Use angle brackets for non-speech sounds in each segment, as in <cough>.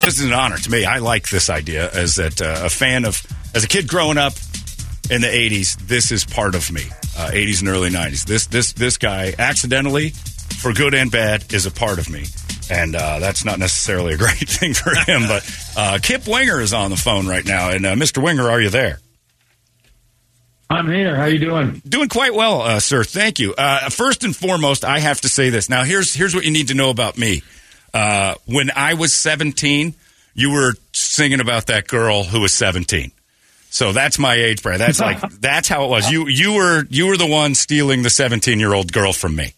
This is an honor to me. I like this idea as that uh, a fan of as a kid growing up in the '80s. This is part of me. Uh, '80s and early '90s. This this this guy accidentally, for good and bad, is a part of me, and uh, that's not necessarily a <laughs> great thing for him. But uh, Kip Winger is on the phone right now, and uh, Mr. Winger, are you there? I'm here. How you doing? Doing quite well, uh, sir. Thank you. Uh, first and foremost, I have to say this. Now, here's here's what you need to know about me. Uh, when I was 17, you were singing about that girl who was 17. So that's my age bracket. That's like <laughs> that's how it was. You you were you were the one stealing the 17 year old girl from me.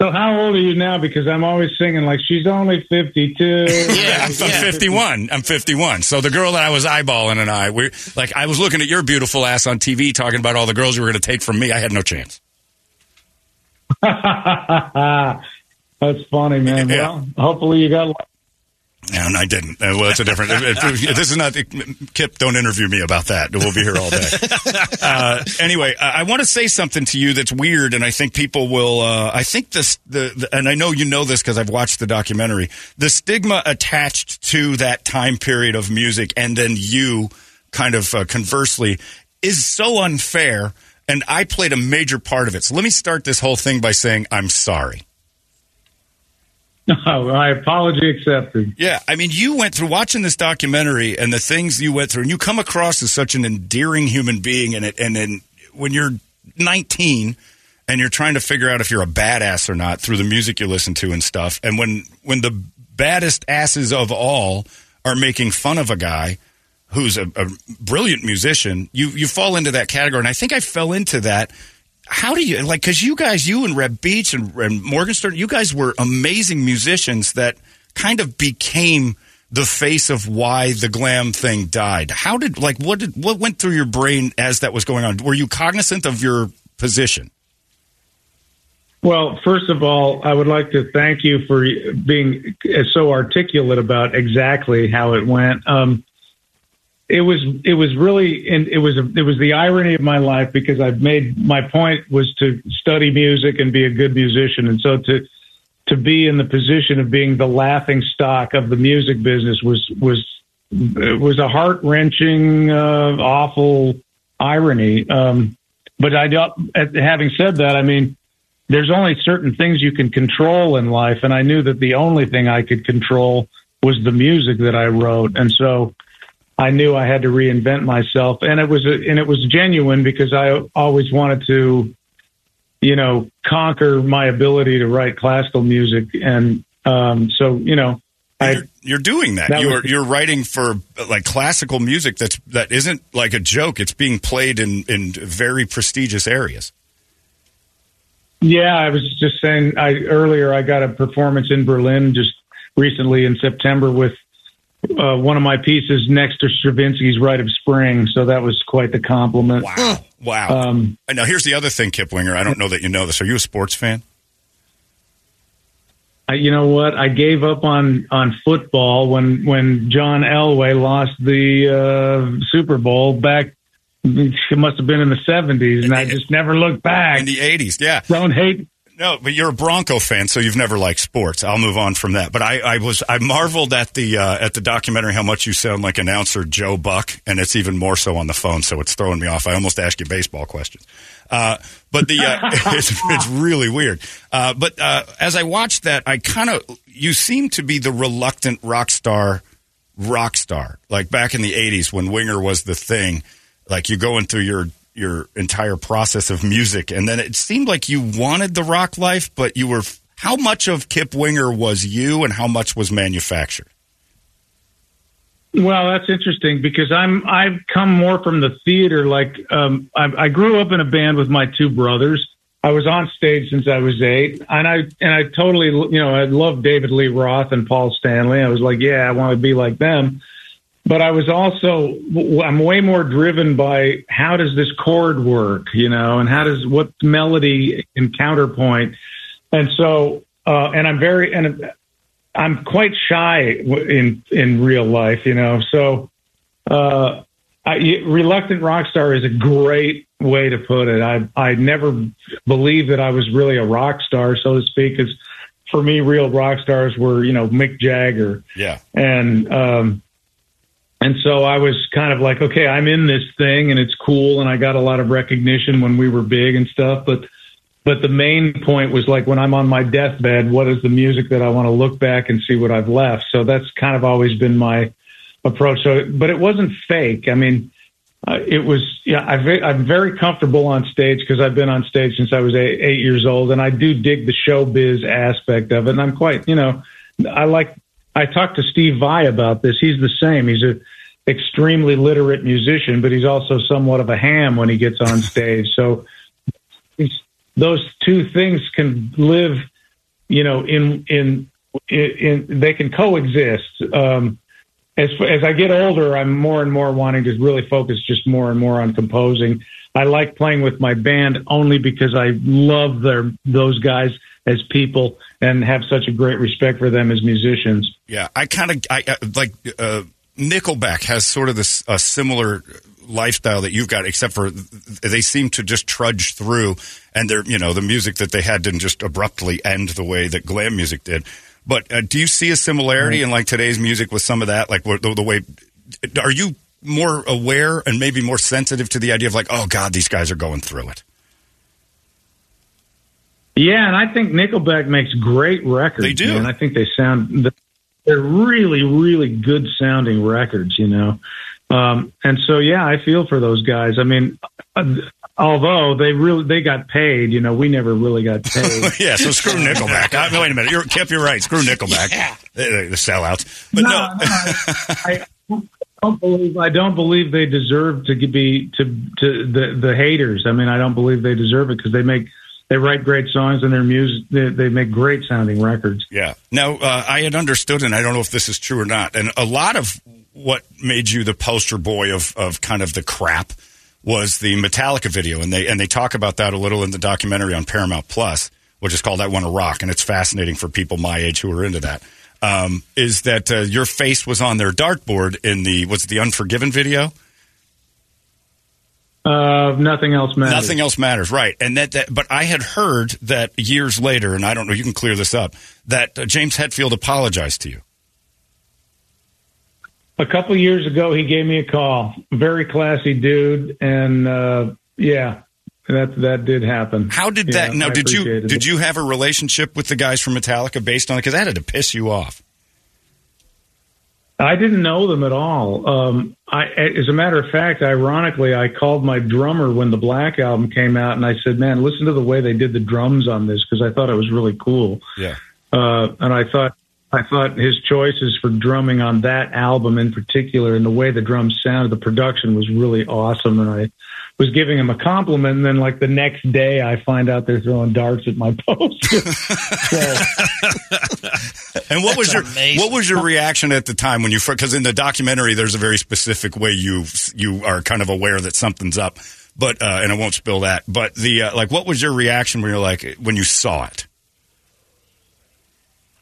So how old are you now? Because I'm always singing like she's only 52. <laughs> Yeah, I'm, I'm 51. I'm 51. So the girl that I was eyeballing and I, we like I was looking at your beautiful ass on TV talking about all the girls you were going to take from me. I had no chance. <laughs> That's funny, man. Yeah. Well, hopefully you got. And I didn't. Uh, Well, it's a different. if- if- this is not Kip. Don't interview me about that. We'll be here all day. <laughs> Uh, anyway, I, I want to say something to you that's weird, and I think people will. Uh, I think this. The, the and I know you know this because I've watched the documentary. The stigma attached to that time period of music, and then you, kind of uh, conversely, is so unfair. And I played a major part of it. So let me start this whole thing by saying I'm sorry. <laughs> Oh, my apology accepted. Yeah, I mean, you went through watching this documentary and the things you went through, and you come across as such an endearing human being. And it, and then when you're 19 and you're trying to figure out if you're a badass or not through the music you listen to and stuff, and when when the baddest asses of all are making fun of a guy who's a, a brilliant musician, you you fall into that category. And I think I fell into that how do you like because you guys you and Reb Beach and, and Morgenstein you guys were amazing musicians that kind of became the face of why the glam thing died. How did like what did what went through your brain as that was going on? Were you cognizant of your position? Well, first of all, I would like to thank you for being so articulate about exactly how it went. Um, it was it was really and it was it was the irony of my life because I've made my point was to study music and be a good musician, and so to to be in the position of being the laughing stock of the music business was was was a heart wrenching, uh, awful irony. Um, but I don't. Having said that, I mean, there's only certain things you can control in life, and I knew that the only thing I could control was the music that I wrote, and so I knew I had to reinvent myself, and it was and it was genuine because I always wanted to, you know, conquer my ability to write classical music, and um, so you know, I you're, you're doing that, That you're was- you're writing for like classical music that's that isn't like a joke. It's being played in in very prestigious areas. Yeah, I was just saying. I earlier I got a performance in Berlin just recently in September with uh, one of my pieces next to Stravinsky's Rite of Spring. So that was quite the compliment. wow wow Um, now here's the other thing Kip Winger I don't know that you know this are you a sports fan I, you know what? I gave up on on football when when John Elway lost the uh, Super Bowl back. It must have been in the seventies, and I just never looked back. in the 80s yeah Don't hate. No, but you're a Bronco fan, so you've never liked sports. I'll move on from that. But I, I was I marveled at the uh, at the documentary how much you sound like announcer Joe Buck, and it's even more so on the phone. So it's throwing me off. I almost ask you baseball questions, uh, but the uh, <laughs> <laughs> it's, it's really weird. Uh, but uh, as I watched that, I kind of you seem to be the reluctant rock star, rock star like back in the '80s when Winger was the thing. Like you going through your your entire process of music, and then it seemed like you wanted the rock life, but you were. How much of Kip Winger was you, and how much was manufactured? Well, that's interesting because I'm I've come more from the theater. Like um, I, I grew up in a band with my two brothers. I was on stage since I was eight, and I and I totally you know I love David Lee Roth and Paul Stanley. I was like, yeah, I want to be like them. But I was also I'm way more driven by how does this chord work, you know, and how does what melody and counterpoint, and so uh, and I'm very and I'm quite shy in in real life, you know. So, uh, I, reluctant rock star is a great way to put it. I I never believed that I was really a rock star, so to speak. Because for me, real rock stars were you know Mick Jagger, Yeah. and um, and so I was kind of like, okay, I'm in this thing, and it's cool, and I got a lot of recognition when we were big and stuff, but but the main point was like when I'm on my deathbed, what is the music that I want to look back and see what I've left? So that's kind of always been my approach. So, but it wasn't fake. I mean, uh, it was, yeah, I am very comfortable on stage because I've been on stage since I was eight, eight years old and I do dig the showbiz aspect of it. And I'm quite, you know, I like, I talked to Steve Vai about this. He's the same. He's a extremely literate musician, but he's also somewhat of a ham when he gets on stage. So those two things can live, you know, in in in, in they can coexist. Um, as as I get older, I'm more and more wanting to really focus just more and more on composing. I like playing with my band only because I love their those guys as people and have such a great respect for them as musicians. Yeah, I kind of I, I like uh, Nickelback has sort of this a similar lifestyle that you've got, except for they seem to just trudge through, and they're you know the music that they had didn't just abruptly end the way that glam music did. But uh, do you see a similarity in like today's music with some of that, like the, the way? Are you more aware and maybe more sensitive to the idea of like, oh God, these guys are going through it? Yeah, and I think Nickelback makes great records. They do. and I think they sound they're really, really good sounding records. You know, um, and so, yeah, I feel for those guys. I mean, uh, although they really they got paid, you know, we never really got <laughs> paid. yeah, so screw Nickelback. I, wait a minute, you're, Kip, you're right. Screw Nickelback. Yeah. The, the sellouts. But no, no. no I, I, don't believe I don't believe they deserve to be to to the the haters. I mean, I don't believe they deserve it because they make they write great songs and their music they, they make great sounding records. Yeah. Now uh, I had understood, and I don't know if this is true or not. And a lot of what made you the poster boy of, of kind of the crap was the Metallica video, and they and they talk about that a little in the documentary on Paramount Plus, which is called "I Want to Rock," and it's fascinating for people my age who are into that. Um, is that uh, your face was on their dartboard in the was the Unforgiven video? Uh, nothing else matters. Nothing else matters, right? And that, that, but I had heard that years later, and I don't know, you can clear this up. That uh, James Hetfield apologized to you. A couple years ago, he gave me a call. Very classy dude, and uh, yeah, that that did happen. How did that? Yeah, now, did you it. did you have a relationship with the guys from Metallica based on it? Because that had to piss you off. I didn't know them at all. Um, I, as a matter of fact, ironically, I called my drummer when the Black album came out, and I said, "Man, listen to the way they did the drums on this," because I thought it was really cool. Yeah. Uh, and I thought I thought his choices for drumming on that album in particular and the way the drums sounded, the production was really awesome. And I was giving him a compliment. And then, like the next day, I find out they're throwing darts at my <laughs> poster. <laughs> and what was your amazing. what was your reaction at the time when you because in the documentary there's a very specific way you you are kind of aware that something's up. But uh, and I won't spill that. But the uh, like, what was your reaction when you're like when you saw it?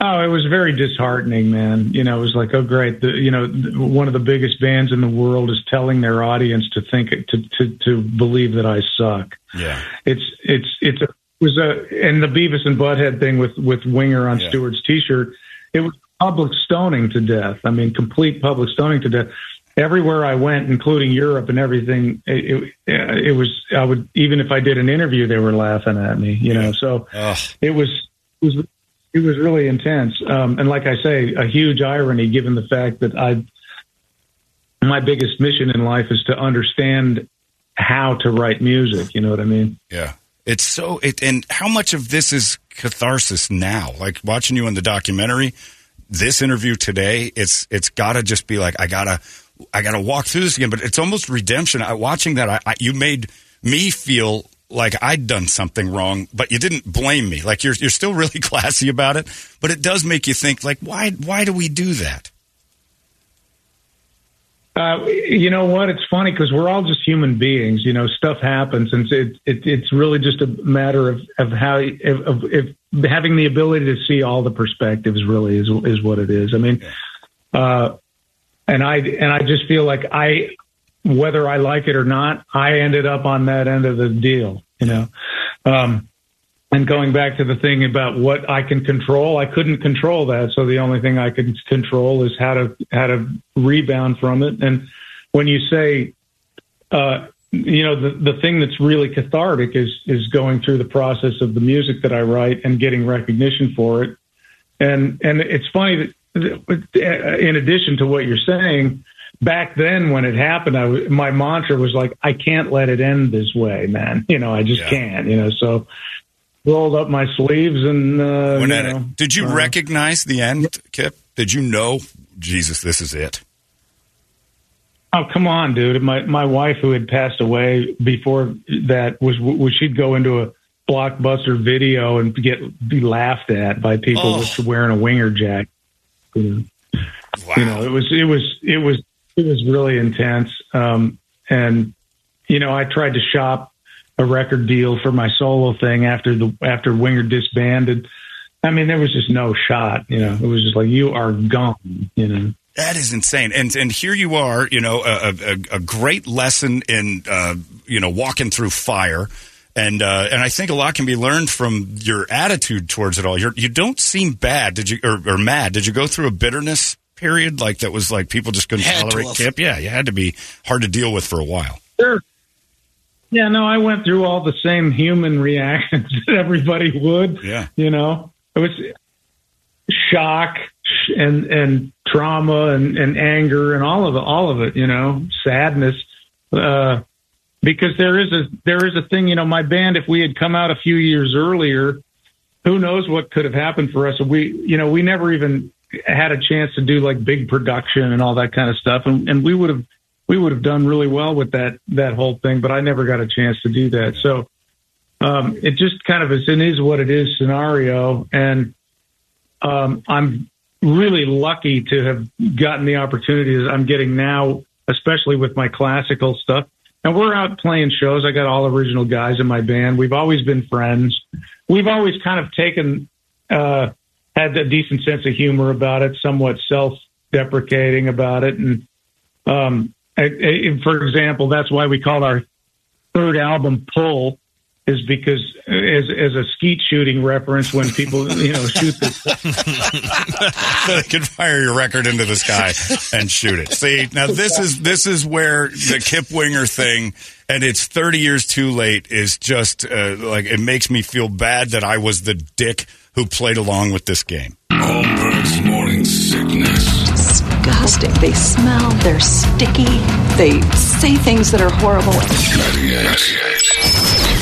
Oh, it was very disheartening, man. You know, it was like, oh, great. The, you know, one of the biggest bands in the world is telling their audience to think to to to believe that I suck. Yeah, it's it's it's a, it was a and the Beavis and Butthead thing with with Winger on yeah. Stewart's T-shirt. It was public stoning to death. I mean, complete public stoning to death. Everywhere I went, including Europe and everything, it, it, uh, it was. I would even if I did an interview, they were laughing at me. You know, so Ugh. it was it was it was really intense. Um, and like I say, a huge irony given the fact that I, my biggest mission in life is to understand how to write music. You know what I mean? Yeah. It's so, it, and how much of this is catharsis now? Like watching you in the documentary, this interview today, it's it's got to just be like I gotta I gotta walk through this again. But it's almost redemption. I, watching that, I, I, you made me feel like I'd done something wrong, but you didn't blame me. Like you're you're still really <laughs> classy about it, but it does make you think like why why do we do that? Uh, you know what? It's funny because we're all just human beings. You know, stuff happens, and it, it, it's really just a matter of of how of, of, having the ability to see all the perspectives. Really, is is what it is. I mean, uh, and I and I just feel like I, whether I like it or not, I ended up on that end of the deal. You know, um, and going back to the thing about what I can control, I couldn't control that. So the only thing I could control is how to how to rebound from it. And when you say, uh, you know, the the thing that's really cathartic is is going through the process of the music that I write and getting recognition for it. And and it's funny that in addition to what you're saying, back then when it happened, I was, my mantra was like, I can't let it end this way, man. You know, I just yeah. can't. You know, so rolled up my sleeves and uh, you know, Did you uh, recognize the end, Kip? Did you know, Jesus, this is it? Oh come on, dude! My my wife, who had passed away before that, was was she'd go into a blockbuster video and get be laughed at by people oh. wearing a winger jacket. You know, wow. you know, it was it was it was it was really intense. Um, and you know, I tried to shop a record deal for my solo thing after the after Winger disbanded. I mean, there was just no shot. You know, it was just like you are gone. You know. That is insane, and and here you are, you know, a, a, a great lesson in uh, you know walking through fire, and uh, and I think a lot can be learned from your attitude towards it all. You're, you don't seem bad, did you, or, or mad? Did you go through a bitterness period like that was like people just couldn't tolerate Kip? Yeah, you had to be hard to deal with for a while. Sure, yeah, no, I went through all the same human reactions <laughs> that everybody would. Yeah. You know, it was shock and and trauma and, and anger and all of it, all of it, you know, sadness. Uh, because there is a there is a thing, you know, my band, if we had come out a few years earlier, who knows what could have happened for us. We you know, we never even had a chance to do like big production and all that kind of stuff. And and we would have we would have done really well with that that whole thing, but I never got a chance to do that. So um, it just kind of is an is what it is scenario, and um, I'm really lucky to have gotten the opportunities I'm getting now, especially with my classical stuff. And we're out playing shows. I got all original guys in my band. We've always been friends. We've always kind of taken, uh, had a decent sense of humor about it, somewhat self deprecating about it. And, um, for example, that's why we called our third album "Pull," is because as as a skeet shooting reference when people you know shoot the <laughs> so they can fire your record into the sky and shoot it. See, now this is this is where the Kip Winger thing, and it's thirty years too late, is just uh, like it makes me feel bad that I was the dick who played along with this game. Holmberg's morning sickness disgusting. They smell, they're sticky, they say things that are horrible. 98.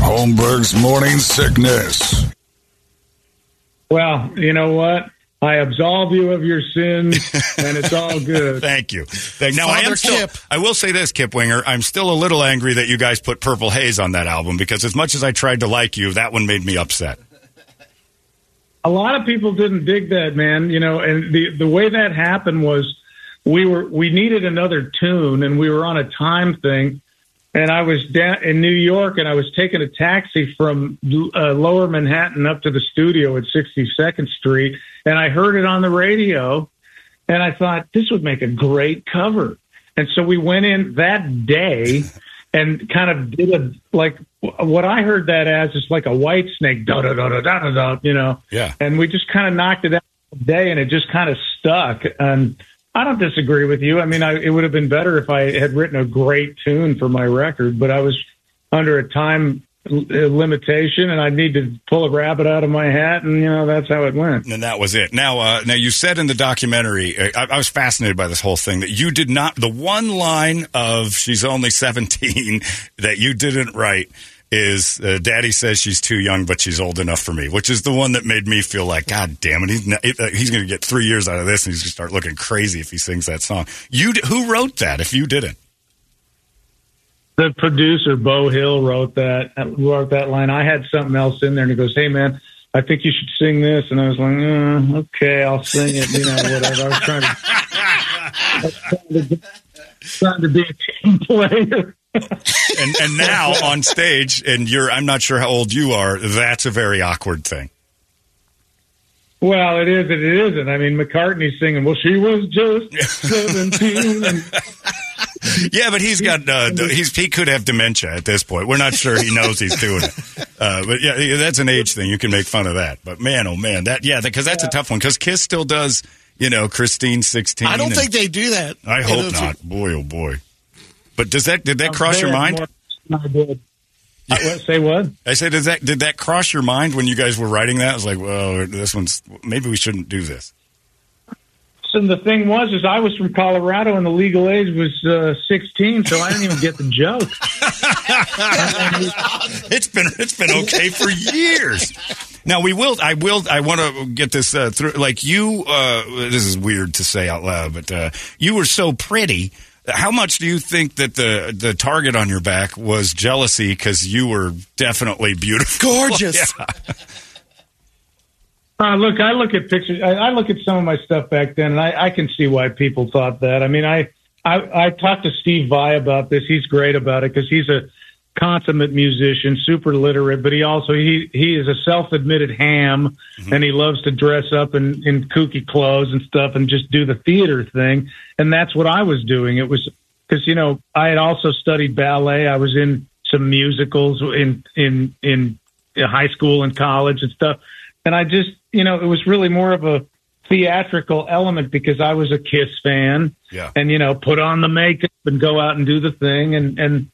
Holmberg's morning sickness. Well, you know what? I absolve you of your sins, and it's all <laughs> good. Thank you. Thank, now I am still. I will say this, Kip Winger. I'm still a little angry that you guys put Purple Haze on that album because as much as I tried to like you, that one made me upset. A lot of people didn't dig that, man. You know, and the the way that happened was we were we needed another tune, and we were on a time thing and I was down in New York, and I was taking a taxi from uh, Lower Manhattan up to the studio at 62nd Street, and I heard it on the radio, and I thought this would make a great cover, and so we went in that day and kind of did a like what I heard that as is like a white snake, da da da da da da you know. Yeah. And we just kind of knocked it out day, and it just kind of stuck. And I don't disagree with you. I mean, I, it would have been better if I had written a great tune for my record, but I was under a time l- limitation, and I need to pull a rabbit out of my hat, and you know that's how it went. And that was it. Now, uh, now you said in the documentary, uh, I, I was fascinated by this whole thing that you did not. The one line of "She's only 17" <laughs> that you didn't write is uh, "Daddy says she's too young, but she's old enough for me," which is the one that made me feel like, God damn it, he's uh, he's going to get three years out of this, and he's going to start looking crazy if he sings that song. You, who wrote that? If you didn't, the producer Beau Hill wrote that wrote that line. I had something else in there, and he goes, "Hey man, I think you should sing this." And I was like, uh, "Okay, I'll sing it." You know, whatever. I was trying to, I was trying to, trying to be a team <laughs> player. And and now on stage, and you're, I'm not sure how old you are. That's a very awkward thing. Well, it is and it isn't. I mean, McCartney's singing. Well, she was just seventeen, and <laughs> Yeah, but he's got uh, he's he could have dementia at this point. We're not sure he knows he's doing it. Uh, but yeah, yeah, that's an age thing. You can make fun of that. But man, oh man, that yeah, because that's a tough one. Because Kiss still does, you know, Christine sixteen. I don't and- think they do that. I hope know, not. Boy, oh boy. But does that did that cross your mind? I did. I, what, say what? I said, did that did that cross your mind when you guys were writing that? I was like, well, this one's maybe we shouldn't do this. So the thing was, is I was from Colorado, and the legal age was uh, sixteen, so I didn't even get the joke. <laughs> <laughs> it's been it's been okay for years. Now we will. I will. I want to get this uh, through. Like you, uh, this is weird to say out loud, but uh, you were so pretty. How much do you think that the the target on your back was jealousy because you were definitely beautiful, Gorgeous. <laughs> Yeah. Uh, look, I look at pictures. I, I look at some of my stuff back then, and I, I can see why people thought that. I mean, I I, I talked to Steve Vai about this. He's great about it because he's a consummate musician, super literate, but he also he he is a self-admitted ham, mm-hmm. and he loves to dress up in in kooky clothes and stuff, and just do the theater thing. And that's what I was doing. It was because you know I had also studied ballet. I was in some musicals in in in high school and college and stuff. And I just, you know, it was really more of a theatrical element because I was a Kiss fan Yeah. and, you know, put on the makeup and go out and do the thing. And, and,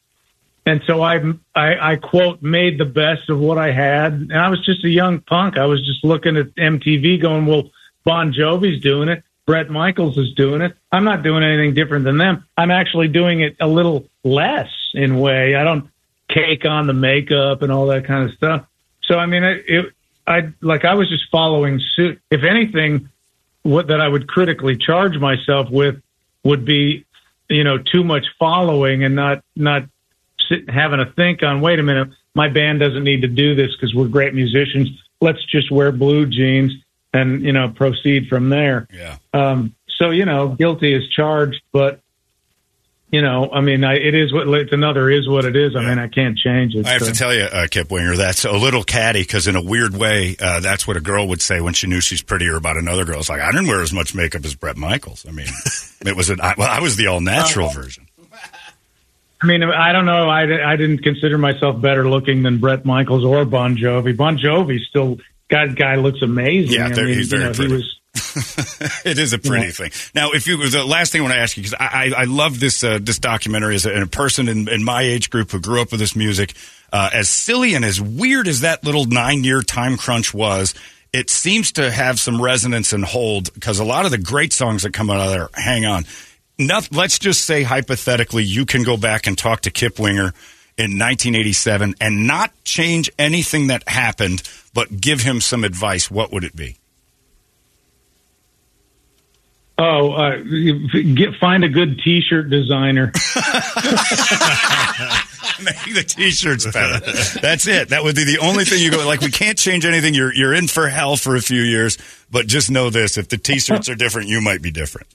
and so I, I, I quote, made the best of what I had. And I was just a young punk. I was just looking at MTV going, well, Bon Jovi's doing it. Bret Michaels is doing it. I'm not doing anything different than them. I'm actually doing it a little less in way. I don't cake on the makeup and all that kind of stuff. So, I mean, it, it I like I was just following suit. If anything, what that I would critically charge myself with would be, you know, too much following and not not sit, having a think on. Wait a minute, my band doesn't need to do this because we're great musicians. Let's just wear blue jeans and you know proceed from there. Yeah. Um, so you know, guilty is charged, but you know, I mean, I, it is what it's another is what it is. I mean, I can't change it. I have so. to tell you, uh, Kip Winger, that's a little catty because in a weird way, uh, that's what a girl would say when she knew she's prettier about another girl. It's like I didn't wear as much makeup as Bret Michaels. I mean, <laughs> it was an I, well, I was the all natural version. I mean, I don't know. I, I didn't consider myself better looking than Bret Michaels or Bon Jovi. Bon Jovi still, God, guy looks amazing. Yeah, I mean, he's you very know, pretty. He was, <laughs> it is a pretty Yeah. thing. Now, if you the last thing I want to ask you because I, I I love this uh, this documentary as a, a person in, in my age group who grew up with this music. Uh, as silly and as weird as that little nine year time crunch was, it seems to have some resonance and hold because a lot of the great songs that come out of there. Hang on, Let's just say hypothetically, you can go back and talk to Kip Winger in 1987 and not change anything that happened, but give him some advice. What would it be? oh, uh, get find a good T-shirt designer. <laughs> Make the t-shirts better. That's it. That would be the only thing you go like. We can't change anything. You're you're in for hell for a few years, but just know this: if the t-shirts are different, you might be different.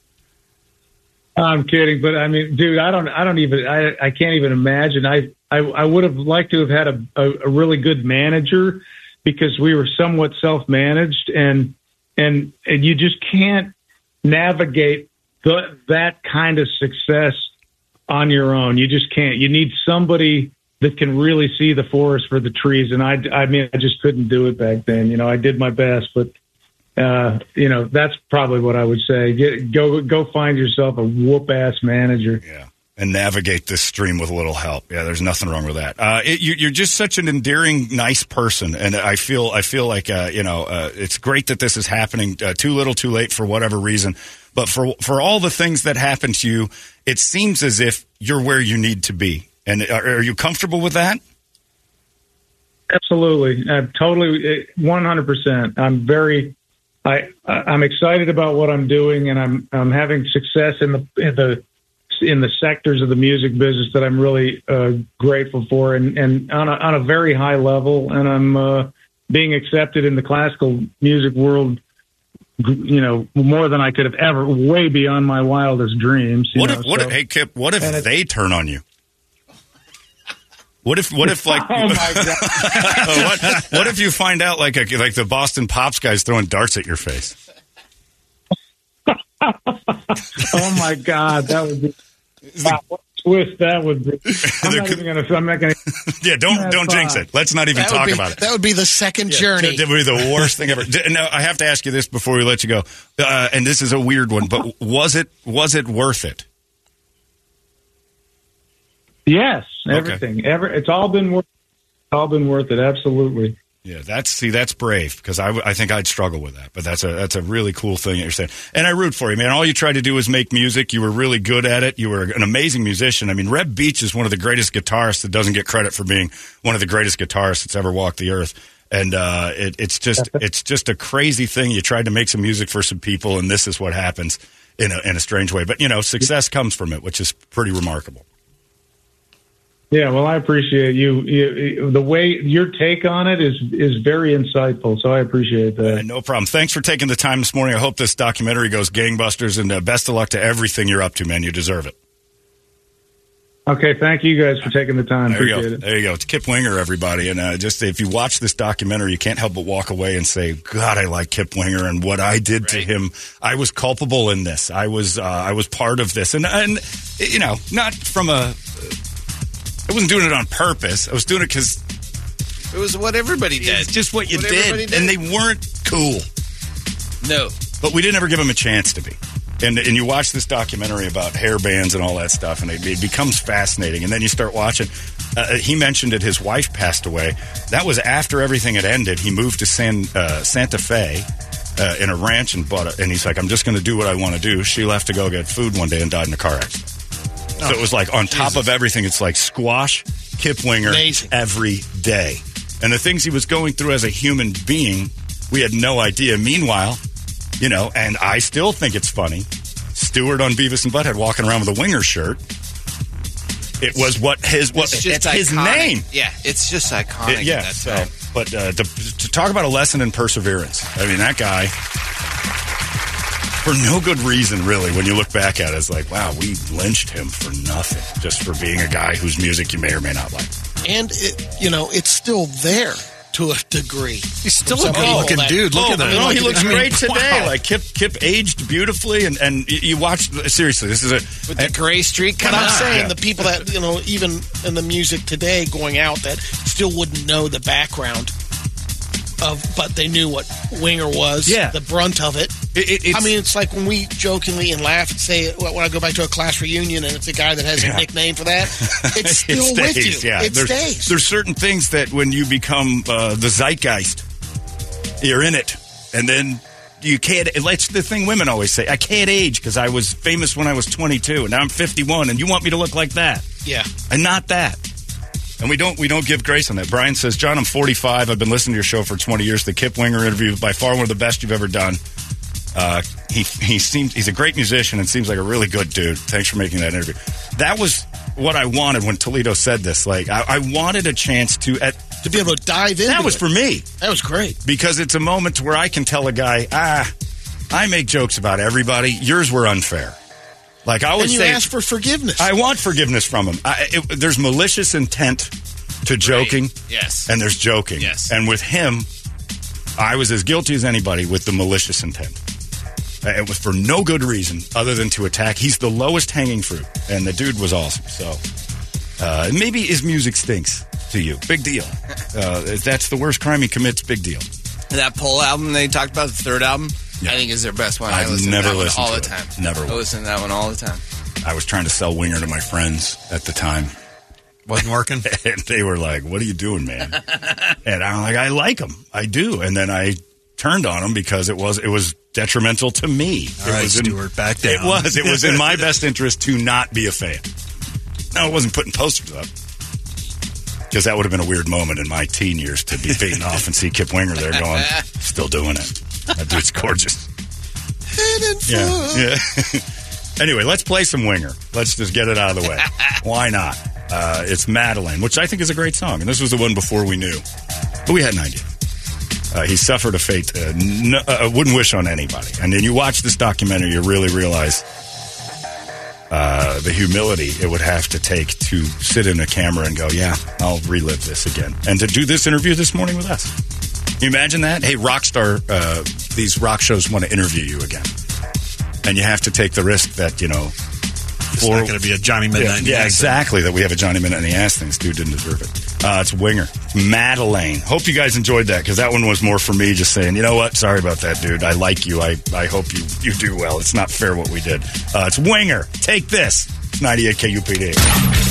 I'm kidding, but I mean, dude, I don't, I don't even, I, I can't even imagine. I, I, I would have liked to have had a, a, a really good manager because we were somewhat self-managed, and and and you just can't navigate the, that kind of success on your own. You just can't. You need somebody that can really see the forest for the trees. And I, I mean, I just couldn't do it back then. You know, I did my best, but uh, you know, that's probably what I would say. Get go go find yourself a whoop ass manager. Yeah. And navigate this stream with a little help. Yeah, there's nothing wrong with that. Uh, it, you, you're just such an endearing, nice person, and I feel I feel like uh, you know uh, it's great that this is happening. Uh, too little, too late for whatever reason, but for for all the things that happened to you, it seems as if you're where you need to be. And are, are you comfortable with that? Absolutely, I'm totally, one hundred percent. I'm very, I I'm excited about what I'm doing, and I'm I'm having success in the in the in the sectors of the music business that I'm really uh, grateful for, and and on a, on a very high level, and I'm uh, being accepted in the classical music world. You know, more than I could have ever, way beyond my wildest dreams. you What know, if, what so- if, hey Kip, what if they turn on you? What if, what if, like, <laughs> Oh my god! <laughs> what, what if you find out, like, a, like the Boston Pops guys throwing darts at your face? <laughs> Oh my God, that would be wow, what twist. That would be. I'm not even gonna. I'm not gonna. Yeah, don't don't jinx it. Let's not even That talk be, about it. That would be the second journey. That would be the worst thing ever. D- Now, I have to ask you this before we let you go, uh, and this is a weird one, but was it was it worth it? Yes, Okay. everything. Ever. It's all been worth. It's all been worth it. Absolutely. Yeah, that's see, that's brave because I, I think I'd struggle with that. But that's a that's a really cool thing that you're saying, and I root for you, man. All you tried to do was make music. You were really good at it. You were an amazing musician. I mean, Reb Beach is one of the greatest guitarists that doesn't get credit for being one of the greatest guitarists that's ever walked the earth. And uh, it, it's just <laughs> it's just a crazy thing. You tried to make some music for some people, and this is what happens in a in a strange way. But you know, success comes from it, which is pretty remarkable. Yeah. Well, I appreciate you. you the way your take on it is is very insightful. So I appreciate that. Uh, no problem. Thanks for taking the time this morning. I hope this documentary goes gangbusters, and uh, best of luck to everything you're up to, man. You deserve it. Okay. Thank you guys for taking the time. There you appreciate go. it. There you go. It's Kip Winger, everybody. And uh, just if you watch this documentary, you can't help but walk away and say, "God, I like Kip Winger and what I did to him. I was culpable in this. I was uh, I was part of this." And and you know, not from a. I wasn't doing it on purpose. I was doing it because It was what everybody did. it's just what you What did. everybody and they weren't cool. No. But we didn't ever give them a chance to be. And and you watch this documentary about hair bands and all that stuff, and it, it becomes fascinating. And then you start watching. Uh, he mentioned that his wife passed away. That was after everything had ended. He moved to San uh, Santa Fe. Uh, in a ranch and bought it, and he's like, "I'm just going to do what I want to do." She left to go get food one day and died in a car accident. So it was like on top of everything, it's like squash, Kip Winger, Amazing. every day, and the things he was going through as a human being, we had no idea. Meanwhile, you know, and I still think it's funny. Stewart on Beavis and Butthead walking around with a winger shirt. It was what his what It's it's his iconic. name. Yeah, it's just iconic. It- yeah. So, but uh, to, to talk about a lesson in perseverance. I mean, that guy, for no good reason, really. When you look back at it, it's like, wow, we lynched him for nothing, just for being a guy whose music you may or may not like. and it, you know, it's still there to a degree. He's still a good looking that- dude. Look oh, at that. no, like, he looks I mean, great today. wow. Like Kip, Kip aged beautifully, and and you, you watch. Seriously, this is a With the gray streak But coming I'm saying Yeah. the people that you know, even in the music today, going out that still wouldn't know the background of, but they knew what Winger was. Yeah. the brunt of it. It- it- it's- I mean, it's like when we jokingly and laugh and say when I go back to a class reunion and it's a guy that has Yeah. a nickname for that. <laughs> It's still it with stays, you. Yeah, it there's, stays. There's certain things that when you become uh, the zeitgeist, you're in it, and then you can't. It's the thing women always say: I can't age because I was famous when I was 22, and now I'm 51, and you want me to look like that, yeah. and not that. And we don't we don't give grace on that. Brian says, John, I'm 45. I've been listening to your show for 20 years. The Kip Winger interview, by far one of the best you've ever done. Uh, he he seems he's a great musician and seems like a really good dude. Thanks for making that interview. That was what I wanted when Toledo said this. Like I, I wanted a chance to at To be able to dive in. that was for me That was great. because it's a moment where I can tell a guy, ah, I make jokes about everybody. Yours were unfair. Like I And you say, ask for forgiveness. I want forgiveness from him. I, it, there's malicious intent to joking. Yes. And there's joking. Yes. And with him, I was as guilty as anybody with the malicious intent. It was for no good reason other than to attack. He's the lowest hanging fruit, and the dude was awesome. So Uh, maybe his music stinks to you. Big deal. Uh, if that's the worst crime he commits. Big deal. That Pull album they talked about, the third album, Yeah. I think is their best one. I I've listen never to that one listened all to the it. time. Never I listen to that one all the time. I was trying to sell Winger to my friends at the time. Wasn't working. <laughs> and they were like, "What are you doing, man?" and I'm like, "I like him, I do." And then I turned on him because it was it was detrimental to me. All it right, was in- Stuart, back It was. It was in my <laughs> best interest to not be a fan. No, I wasn't putting posters up because that would have been a weird moment in my teen years to be beaten off and see Kip Winger there going, still doing it. That dude's gorgeous. Yeah, yeah. <laughs> anyway, let's play some Winger. Let's just get it out of the way. <laughs> Why not? Uh, it's Madeline, which I think is a great song, and this was the one before we knew, but we had an idea. Uh, he suffered a fate uh, no, uh, wouldn't wish on anybody, and then you watch this documentary, you really realize uh, the humility it would have to take to sit in a camera and go, "Yeah, I'll relive this again," and to do this interview this morning with us. Can you imagine that? Hey, rock star, uh, these rock shows want to interview you again, and you have to take the risk that you know. It's not going to be a Johnny Midnight. Yeah, yeah, exactly. That we have a Johnny Minute in the ass thing. This dude didn't deserve it. Uh, it's Winger, Madeline. Hope you guys enjoyed that because that one was more for me. Just saying, you know what? Sorry about that, dude. I like you. I I hope you you do well. It's not fair what we did. Uh, it's Winger. Take this. It's 98 KUPD.